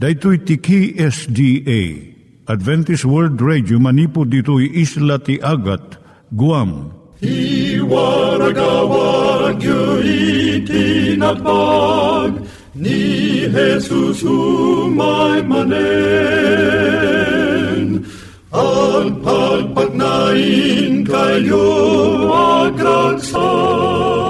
Daitui tiki SDA Adventist World Radio manipud ditui isla ti Agat Guam. I waragawag itinatpag ni Jesus umay manen. Ang pagpagnain kayo agkansak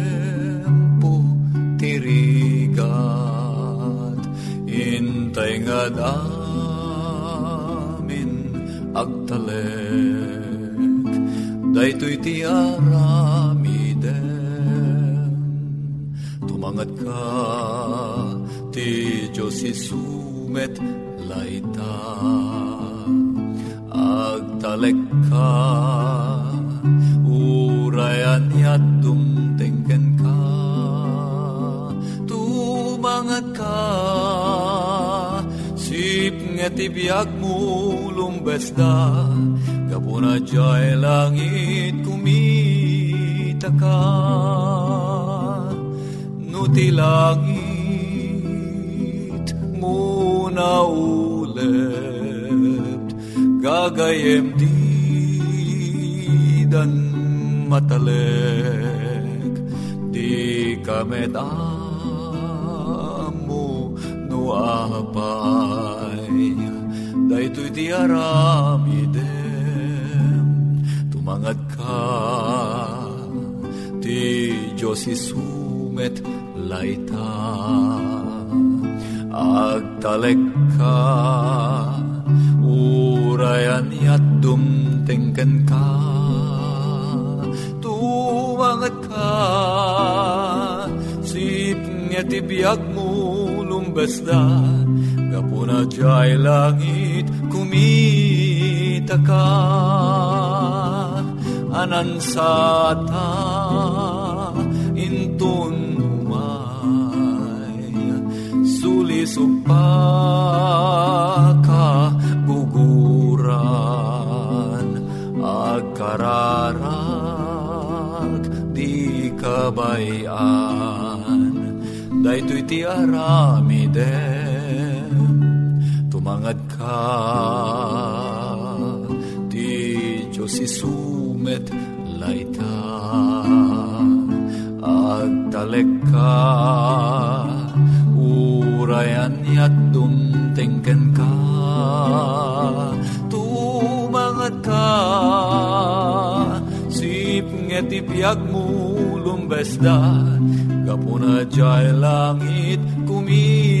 tirigat intay nga damin agtalek daytoy ti aramiden. Tumangat ka ti Diyos isumet laita. Agtalek ka urayan yat sip nga tibiyag mo lumbes da kapuna jay langit kumita ka. Nuti langit muna ulit gagayem di dan matalek. Di kamet amo no apay daytoy di aramidem tumangat ka. Ti Diyos isumet laita. Agtalek ka. Urayan yat dumtengken ka. Tumangat ka. Sip nga tibiyag mo lumbes da kapuna jay langit kumita ka anansata intun umay sulisog pa ka guguran agkararag di kabayan. Daytoy ti aramiden tumangad ka ti Diyos isumet laita. Agtalek ka urayan yat dumtengken ka. Tumangat ka sip nga ti biag mo lumbes da. Gapuna jay langit kumita ka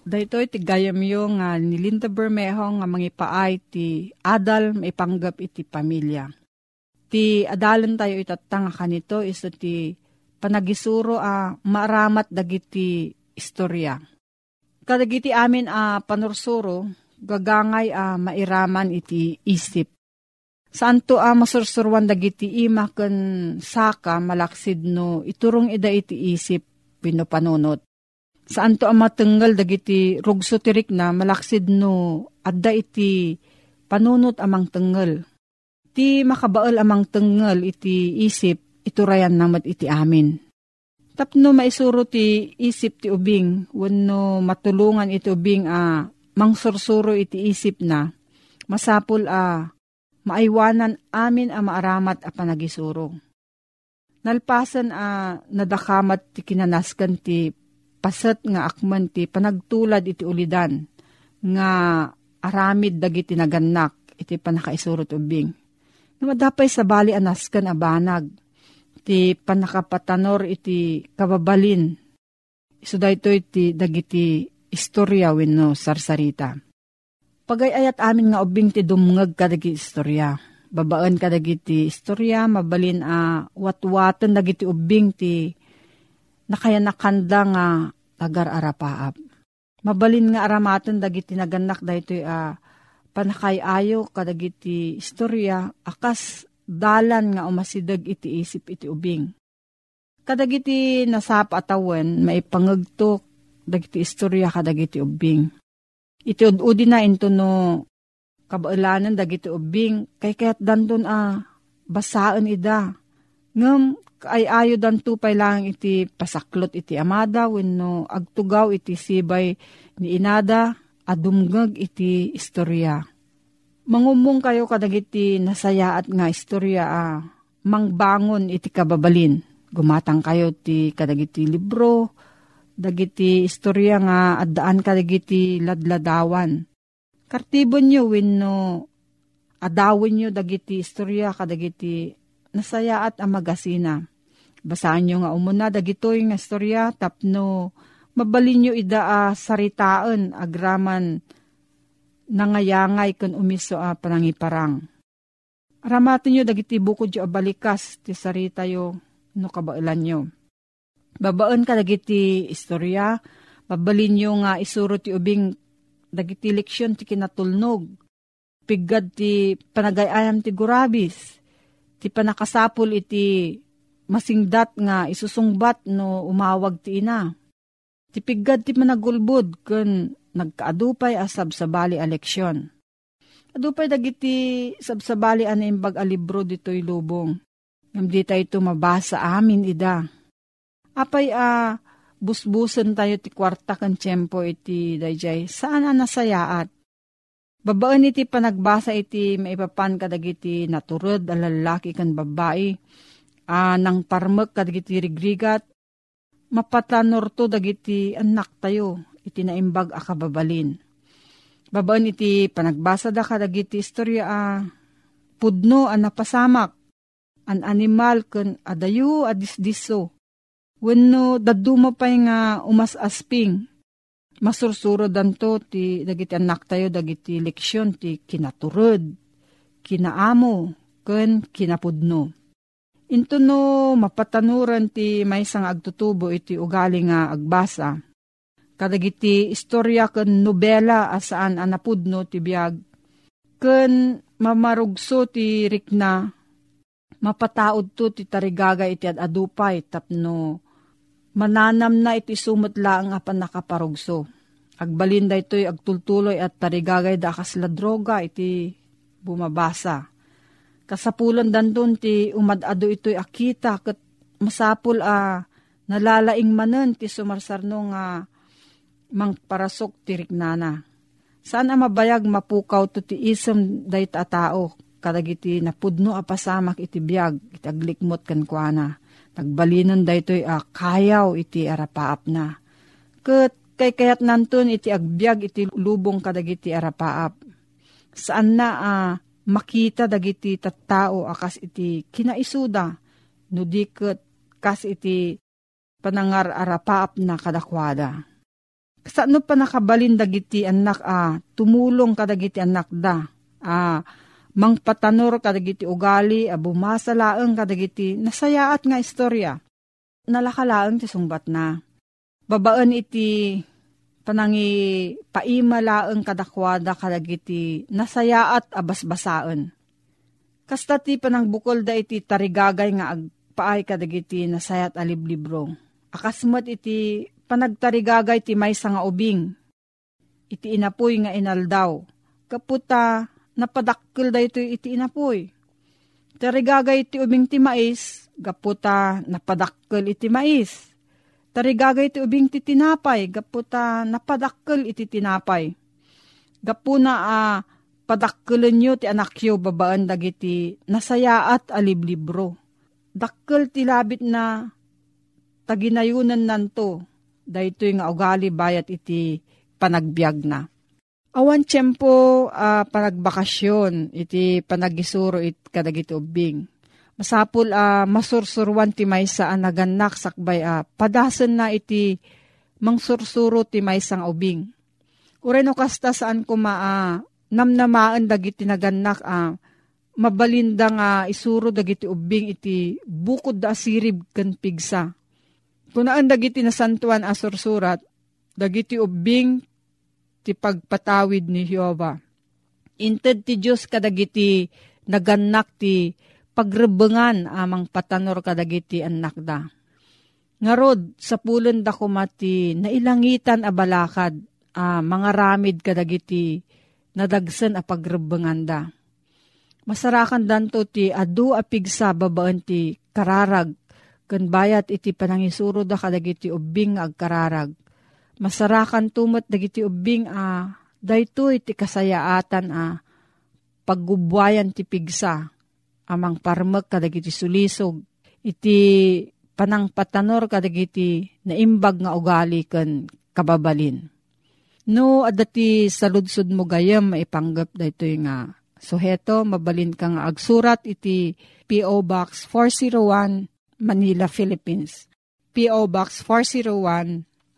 Dahito iti gayam yung nga ni Linda Bermejo nga mangipaay ti adal maipanggap iti pamilya ti adalan tayo itatanga kanito iso ti panagisuro a maaramat dagiti istorya. Kadagiti amin a panursuro, gagangay a mairaman iti isip. Santo a masursurwan dagiti ima ken saka malaksid no iturong ida iti isip pino panunot. Saan to ang matenggal dagiti rugso tirik na malaksid no adda iti panunot amang tenggal Ti makabaal amang tengel iti isip, iturayan namat iti amin. Tapno maisuro ti isip ti ubing, wano matulungan iti ubing a mangsursuro iti isip na, masapul a maaywanan amin a maaramat a panagisuro. Nalpasan a nadakamat ti kinanaskan ti pasat nga akman ti panagtulad iti ulidan nga aramid dagiti nagannak iti panakaisuro ti ubing Namadapay sa bali anaskan abanag. Ti panakapatanor iti kababalin. Iso dayto iti dagiti istorya wenno sarsarita. Pagayayat amin nga ubing ti dumngag kadagi istorya. Babaan kadagiti istorya, mabalin a watwatan dagiti ubing ti nakaya nakanda nga agar arapaap. Mabalin nga aramatan dagiti naganak daytoy a panakayayo kadagiti istorya akas dalan nga umasidag iti isip iti ubing. Kadagiti nasap atawan maipangagtok dagiti istorya kadagiti ubing. Iti ududi na into no kabaalanan dagiti ubing kay kaya't dandon a basaan ida. Ngam ay ayo dan tupay lang iti pasaklot iti amada wenno agtugaw iti sibay ni inada adumgag iti istorya. Mangumong kayo kadagiti nasaya at nga istorya ah, mangbangon iti kababalin. Gumatang kayo ti kadagiti libro, dagiti istorya nga addaan kadagiti ladladawan. Kartibon nyo wenno adawin nyo dagiti istorya kadagiti nasaya at amagasina. Basaan nyo nga umuna dagitoy nga istorya tapno mabalin nyo ida a saritaan agraman nangayangay kun umiso a panangiparang. Aramatin nyo dagiti bukod yo balikas ti sarita yo no kabailan nyo. Babaan ka dagiti istorya, babalin nyo nga isuro ti ubing dagiti leksyon ti kinatulnog. Piggad ti panagayayam ti gurabis, ti panakasapul iti masingdat nga isusungbat no umawag ti ina. Ti piggad ti managulbud kun nagkaadupay asab sa bali a leksyon. Adupay dagiti sabsabali an imbag a libro dito'y lubong. Ngam di tayo ito mabasa amin ida. Apay a busbusan tayo ti kwarta kan tiyempo iti dayjay. Saan ang nasayaat? Babaan iti panagbasa iti maipapan kadagiti naturod a lalaki kan babae. A nang parmek kadagiti rigrigat. Mapatanor to dagiti anak tayo iti naimbag a kababalin. Babaan iti panagbasa da kadagiti istorya a pudno a napasamak an animal ken adayu a disdiso. Wenno daduma pay nga umas asping. Masursuro danto ti dagiti anak tayo dagiti leksyon ti kinaturod, kinaamo, ken kinapudno. Into no mapatanuran ti may sang agtutubo iti ugali nga agbasa kadagiti istorya ken nobela asaan anapudno ti biag ken mamarugso ti rikna mapataod to ti tarigaga iti adupay tapno mananam na iti sumot lang apan nakaparugso. Agbalinda ito'y agtultuloy at tarigagay da kasla droga iti bumabasa. Kasapulan dandun ti umadado ito'y akita kat masapul a Nalalaing manen ti sumarsarno nga mang parasok ti riknana. Saan mabayag mapukaw to ti isem dayt a tao kadagiti napudno a pasamak iti biyag iti aglikmot kan kuana. Nagbalinon daytoy a kayaw iti arapaap na. Ket kay kayat nantun iti agbyag iti lubong kadagiti arapaap. Saan na a uh, makita dagiti tattao akas iti kinaisuda no diket kas iti panangar arapaap na kadakwada. Saan pa nakabalin dagiti anak a tumulong kadagiti anak da a mangpatanor kadagiti ugali a bumasa laeng kadagiti nasayaat nga istorya. Nalakalaeng ti sungbat na. Babaan iti panangi paimalaeng kadakwada kadagiti nasayaat abasbasaan. Kasta ti panangbukol da iti tarigagay nga agpaay kadagiti nasayat aliblibro. Akasmat iti panagtarigagay ti may nga ubing. Iti inapoy nga inaldaw. Kaputa napadakkel da ito iti inapoy. Tarigagay ti ubing ti mais, gaputa napadakkel iti mais Tarigagay ti ubing ti tinapay, gaputa napadakkel iti tinapay. Gapuna a uh, padakkelan nyo ti anak yo babaan dagiti nasayaat aliblibro. Dakkel ti labit na taginayunan nanto, daytoy nga ugali bayat iti panagbiag na. Awan tiyempo uh, panagbakasyon, iti panagisuro it kadagiti ubing Masapul uh, masursurwan ti maysa a naganak sakbay uh, padasen na iti mangsursuro ti maysa nga ubing. Uray no kasta saan ko maa uh, namnamaan dagiti naganak a uh, mabalinda nga isuro dagiti ubing iti bukod da asirib ken pigsa. Kunaan dagiti nasantuan a sursurat, dagiti ubing ti pagpatawid ni Jehova. Inted ti Diyos kadagiti naganak ti pagrebengan amang patanor kadagiti anak da. Ngarod, sa pulen da kumati, nailangitan a balakad, a mga ramid kadagiti, nadagsan a pagrebengan da. Masarakan danto ti adu a pigsa babaan ti kararag, kan bayat iti panangisuro da kadagiti ubing agkararag. Masarakan tumat dagiti ubing a dayto iti kasayaatan a paggubwayan ti pigsa amang parmek kadagiti sulisog iti panang patanor kadagiti naimbag nga ugali ken kababalin. No, adati saludsud mo gayam maipanggap da ito nga suheto, mabalin ka nga agsurat iti P.O. Box 401 Manila, Philippines. P.O. Box 401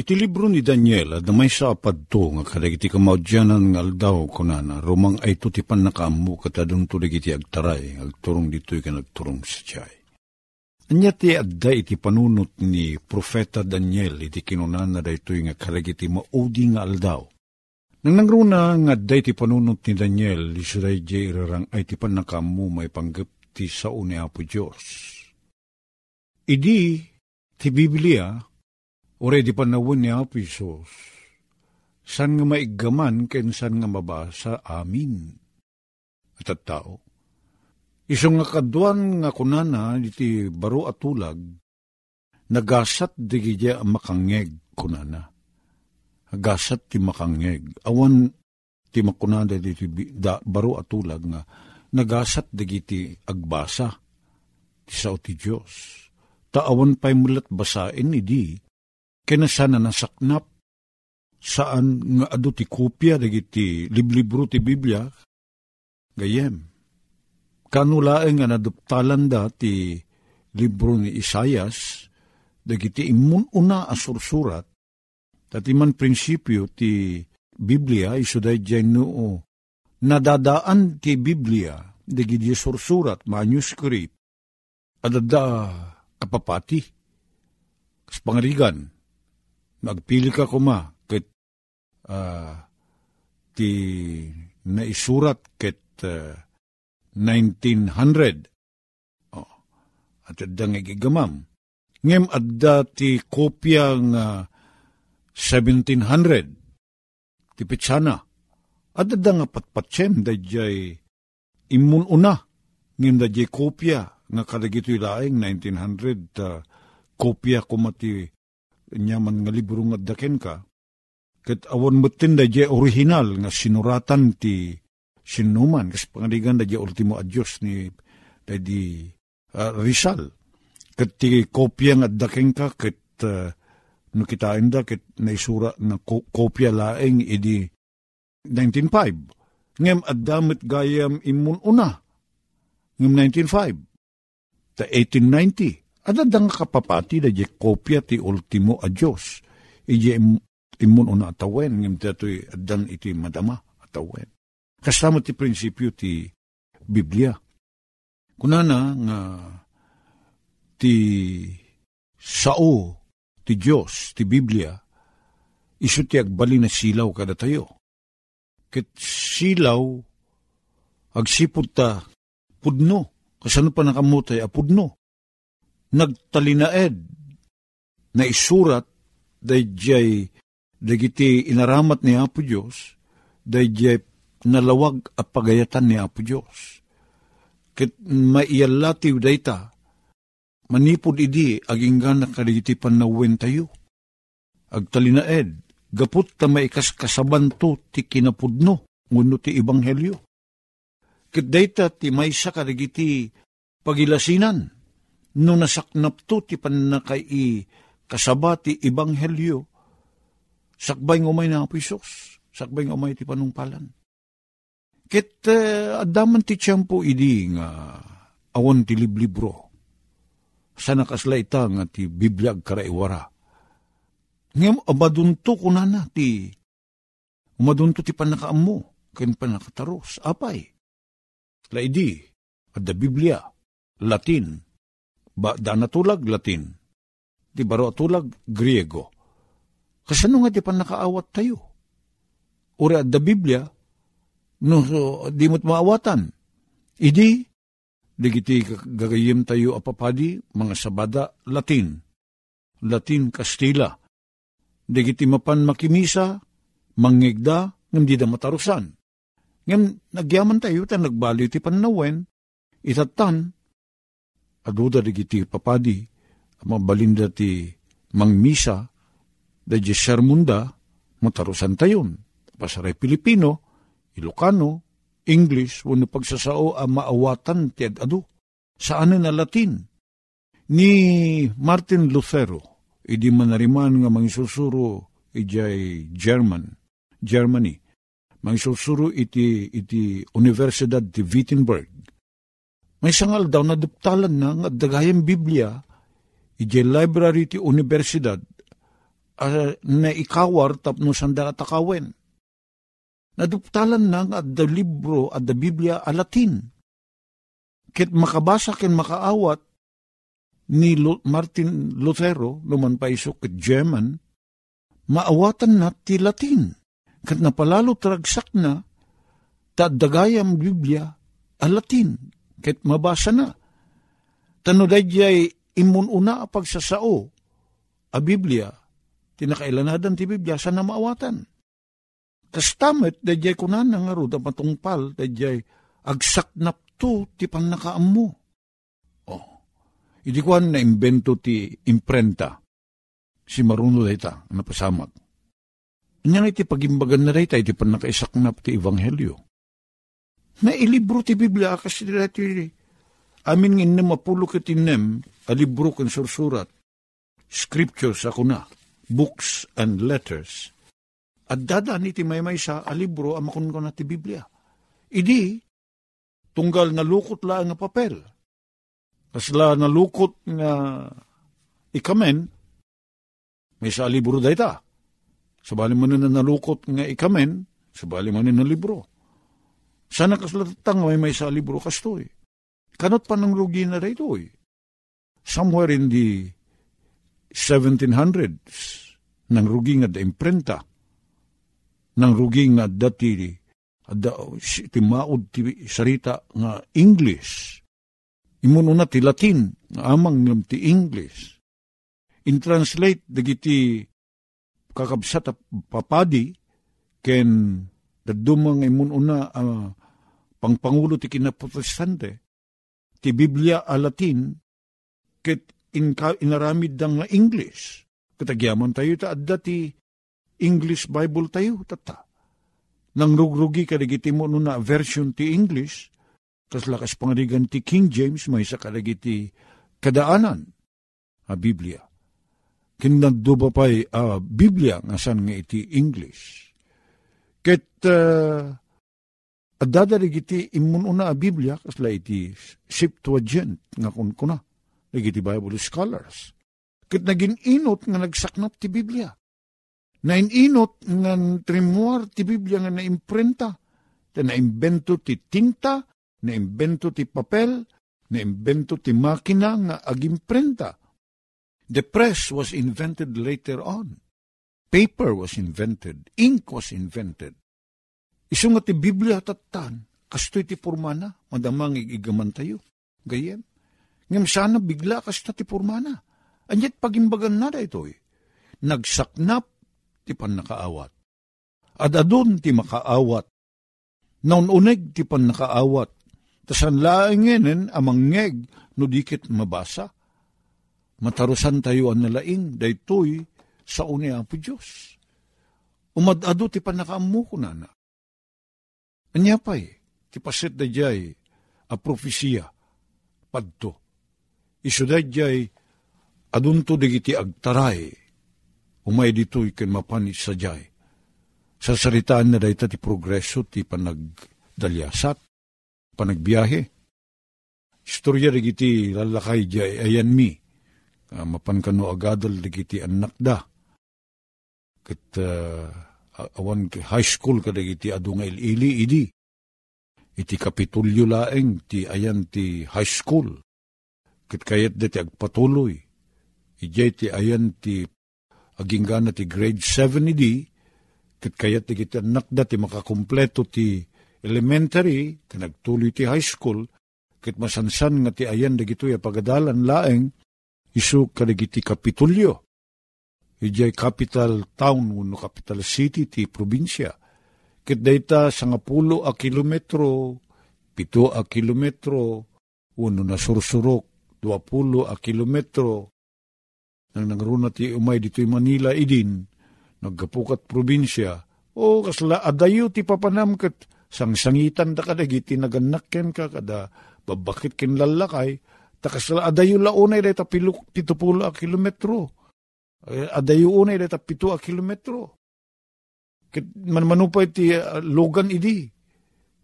Iti libro ni Daniel, damay sa apadto nga kadagiti kamaudyanan nga aldaw kunana, rumang ay tutipan na kaamu katadong tulig iti agtaray, agturong dito'y ka nagturong sa tiyay. Anya ti adda iti panunot ni Profeta Daniel iti kinunana da ito'y nga kadagiti maudi nga aldaw. Nang nangruna nga adda iti panunot ni Daniel, isuray irarang ay ti panakamu may panggap ti sao ni Apo Diyos. Idi, ti Biblia, Ure di panawin ni Apisos, san nga maigaman ken san nga mabasa amin. At at tao. Isong nga kaduan nga kunana iti baro atulag, nagasat di gidya makangeg kunana. Nagasat ti makangeg. Awan ti makunada di da, baro atulag nga nagasat digiti agbasa ti sao ti Diyos. Taawan pa'y mulat basain idi kinasana nasaknap. Saan nga adu ti kopya dagiti liblibro ti Biblia? Gayem. Kanulaeng nga naduptalan da ti libro ni Isayas dagiti imun una asursurat dati man prinsipyo ti Biblia iso day noo nadadaan ti Biblia dagiti sursurat manuscript. Adada kapapati kas pangarigan Nagpili ka kuma ket uh, ti naisurat ket uh, 1900. Oh, at adang igigamam. Ngem adda ti kopya nga 1700 ti pitsana. At adda nga patpatsem da jay imun una. Ngem da jay kopya nga kadagito ilaeng 1900 uh, kopya kumati nyaman nga libro nga daken ka, ket awan metin da je original nga sinuratan ti sinuman, kas pangaligan da je ultimo adyos ni da di uh, Rizal. Ket ti kopya nga daken ka, ket uh, no kitain da, ket naisura na ko, kopya laeng idi 1905. Ngem at damit gayam imun una. Ngem 1905. Ta 1890 Adadang kapapati da je kopya ti ultimo a Diyos. Ije imun una atawen, ngim dato'y adan iti madama atawen. Kasama ti prinsipyo ti Biblia. Kunana nga ti sao ti Diyos, ti Biblia, iso ti agbali na silaw kada tayo. Ket silaw, agsipod ta, pudno, kasano pa nakamutay, apudno nagtalinaed na isurat dayjay dagiti inaramat ni Apo Diyos dayjay nalawag a pagayatan ni Apo Diyos. Ket maiyalatiw dayta manipod idi aginggan na kadagiti panawin tayo. Agtalinaed, gaput ta maikas kasabanto ti kinapudno, nguno ti ibanghelyo. Ket dayta ti maysa kadagiti pagilasinan, no nasaknap to ti panakay i kasabati ibanghelyo, sakbay ngumay na pisos, sakbay ngumay ti panungpalan. Ket uh, adaman ti tiyempo idi nga awan ti liblibro. Sa nakasla ita nga ti Biblia karaiwara. Ngem amadunto ko na na ti umadunto ti panakaammo ken panakataros. Apay. Laidi, at the Biblia, Latin, ba, da natulag Latin, di baro atulag Griego. Kasano nga di pa nakaawat tayo? Ura da Biblia, no, so, di mo't maawatan. Idi, digiti gagayim tayo apapadi, mga sabada Latin, Latin Kastila. Digiti mapan makimisa, mangigda, ngam di da matarusan. Ngam nagyaman tayo, ta nagbali ti panawen, itatan, aduda digiti papadi, mga balinda ti mangmisa, da di sermunda, matarusan tayon. Pasaray Pilipino, Ilocano, English, wano pagsasao ang maawatan ti adu. Saan na Latin? Ni Martin Lutero, idi manariman nga mangisusuro ijay German, Germany. Mangisusuro iti, iti Universidad ti Wittenberg may sangal daw na duptalan na nga dagayang Biblia, ije library ti universidad, uh, na ikawar tapno sanda atakawen. Naduptalan na nga da libro at da Biblia a Latin. Kit makabasa ken makaawat ni Martin Lutero, numan pa isok ket German, maawatan na ti Latin. Kat napalalo tragsak na, ta dagayam Biblia a Latin ket mabasa na. Tano dayjay imun una a pagsasao, a Biblia, tinakailanadan ti Biblia, sa na maawatan. Kastamet, dayjay kunan nga ro, matungpal, dayjay agsaknap to, ti panakaam mo. Oh, idi ko na imbento ti imprenta, si maruno dayta, napasamak. Inya iti pagimbagan na dayta, iti panakaisaknap ti Ebanghelyo na ilibro ti Biblia kasi dati amin ngin na mapulo ket inem a libro kan sursurat scriptures ako na books and letters. At dada ni ti may may sa a libro amakon ko na ti Biblia. Idi, tunggal nalukot la nga papel. Kasla nalukot nga ikamen, may sa libro dayta. Sabali mo na nalukot nga ikamen, sabali mo na libro. Sana kaslatang may may sa libro kastoy. Kanot pa ng rugi na rito eh. Somewhere in the 1700s, nang rugi nga da imprenta, nang rugi nga dati da, timaod ti sarita nga English. Imun una ti Latin, nga amang ngam ti English. In translate, dagiti kakabsat papadi, ken dadumang imun una uh, pangpangulo ti kinaprotestante, ti Biblia a Latin, ket in, inaramid dang nga English. Katagyaman tayo ta adda ti English Bible tayo, tata. Nang rugrugi kadagiti mo na version ti English, kas lakas pangarigan ti King James, may sa kadagiti kadaanan a Biblia. Kinagduba pa'y a Biblia nga san nga iti English. Ket uh, Adada iti imun una a Biblia, kasla iti Septuagint, nga kun kuna, iti Bible scholars. Kat naging inot nga nagsaknap ti Biblia. Na inot nga trimuar ti Biblia nga naimprenta, ta naimbento ti tinta, naimbento ti papel, naimbento ti makina nga agimprenta. The press was invented later on. Paper was invented. Ink was invented. Isu nga ti Biblia tatan, kastoy ti purmana, madamang igigaman tayo. Gayem. Ngam sana bigla kasta ti purmana. Anyat pagimbagan na da ito'y. Nagsaknap ti pan nakaawat. At adon ti makaawat. Naununeg ti pan nakaawat. Tasan laingenen amang ngeg no dikit mabasa. Matarusan tayo ang nalaing daytoy sa uni po Diyos. Umadado ti pan nakaamu ko na na. Anya pa'y, ti pasit da jay, a profesiya, padto. Iso da jay, adunto digiti agtaray, umay dito'y ken mapanis sa jay. Sa saritaan na dayta ti progreso ti panagdalyasat, panagbiyahe. Istorya digiti lalakay jay ayan mi, uh, mapan kano agadal digiti anak da. Kat uh, awan high school kada iti adunga ili idi. Iti kapitulyo laeng ti ayan ti high school. Kit kayat deti agpatuloy. Ijay ti ayan ti aging gana ti grade 7 idi. Kit kayat ti kiti anak dati makakumpleto ti elementary, kanagtuloy ti high school, kit masansan nga ti ayan dagito ya pagadalan laeng, isu kadagiti kapitulyo ijay capital town no capital city ti probinsya. Ket dayta sangapulo a kilometro, pito a kilometro, uno na sursurok, duapulo a kilometro, nang nangruna ti umay dito'y Manila idin, naggapukat probinsya, o kasla adayo ti papanam ket sangsangitan da kada giti naganakken ka kada babakit kin lalakay, takasla adayo launay dayta pitupulo a kilometro Eh, adayo unay data pito a kilometro. Kit man manupay ti uh, logan idi.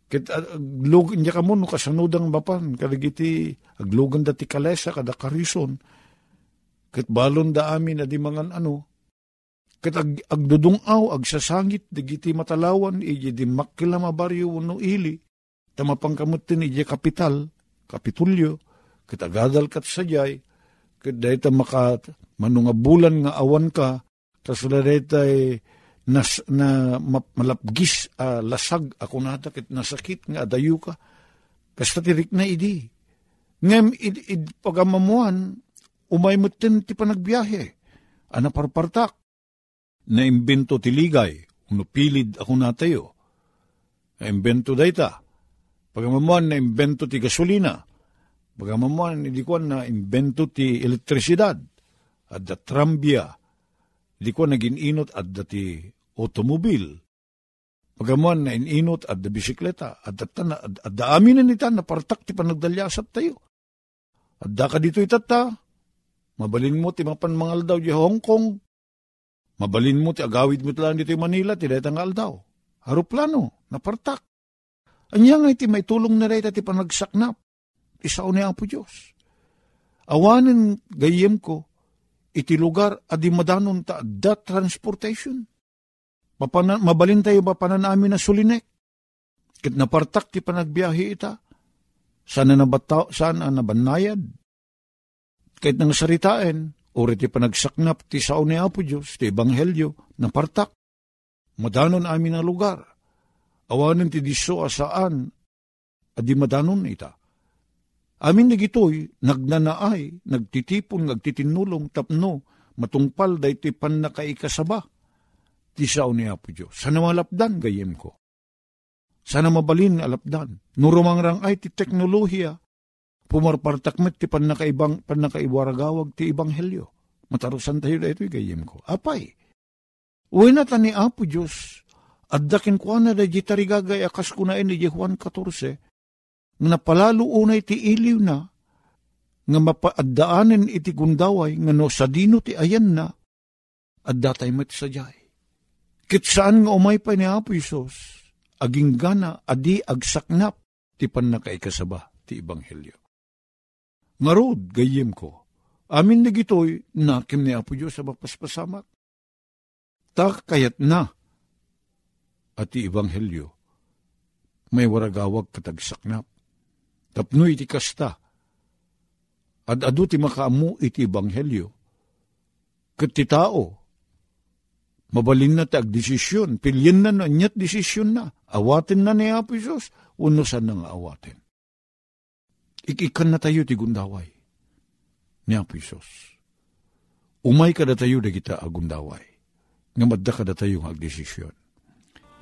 Kit uh, log niya ka no kasanudang bapan kadagiti aglogan dati kalesa kada karison. Kit balon da amin adi mga ano. Kit ag, agdudungaw agsasangit digiti matalawan iji di makila mabaryo no ili. Tamapangkamutin iji kapital, kapitulyo. Kit agadal kat sajay. Kit dahita maka manunga bulan nga awan ka, tas wala day nas, na malapgis uh, lasag ako nata kit nasakit nga adayo ka. Kasta tirik na idi. Ngem id, id pagamamuan, umay mutin ti panagbiyahe. Ana parpartak. Na imbento ti ligay, uno pilid ako natayo. Na imbento dayta. Pagamamuan na imbento ti gasolina. Pagamamuan, hindi ko na imbento ti elektrisidad at da trambia, di ko naging inot at dati automobil. Pagamuan na ininot at da bisikleta, at da, at, at da amin na na partak ti panagdalyasat tayo. At da ka dito itata, mabalin mo ti mapan mangal daw di Hong Kong, Mabalin mo ti agawid mo lang dito Manila, ti detang aldaw. Haruplano, napartak. Anya nga iti may tulong na reta ti panagsaknap. Isaw ni Apo Diyos. Awanin gayem ko, iti lugar adi madanon ta that transportation. Mapana, mabalin tayo mapanan amin na sulinek. Kit napartak ti panagbiyahe ita. Sana nabataw, sana nabanayad. Kahit nang saritain, uri ti panagsaknap ti sao ni Apo Diyos, ti Ebanghelyo, napartak. Madanon amin na lugar. Awanin ti diso asaan, adi madanon ita. Amin na gitoy, nagnanaay, nagtitipon, nagtitinulong, tapno, matungpal day ti pan nakaikasaba. Ti sao ni Apo Diyos. Sana malapdan gayem ko. Sana mabalin alapdan. Nurumangrang ay ti teknolohiya. Pumarpartakmet ti pan nakaibang, ti ibanghelyo. Matarusan tayo da ito'y gayem ko. Apay, uwi na ta Apo Diyos, at dakin ko na da jitarigagay akas ko na ni Juan 14, nga napalalo unay ti iliw na, nga mapaaddaanen iti gundaway, nga no sa dino ti ayan na, at datay met sa jay. Kit saan nga umay pa ni Apo Isos, aging gana adi agsaknap, ti pan nakaikasaba ti Ebanghelyo. Ngarod, gayem ko, amin na gitoy, nakim ni Apo Diyos sa mapaspasamak. Tak kayat na, at ti Ebanghelyo, may waragawag katagsaknap. Tapno iti kasta, at adu ti makaamu iti Ebanghelyo, kat ti tao, mabalin na ti agdesisyon, pilyin na na, nyat desisyon na, awatin na ni Apo Isos, unusan na nga awatin. Ikikan na tayo ti gundaway, ni Apo Isos. Umay ka da tayo da kita agundaway, nga madda ka da tayo agdesisyon.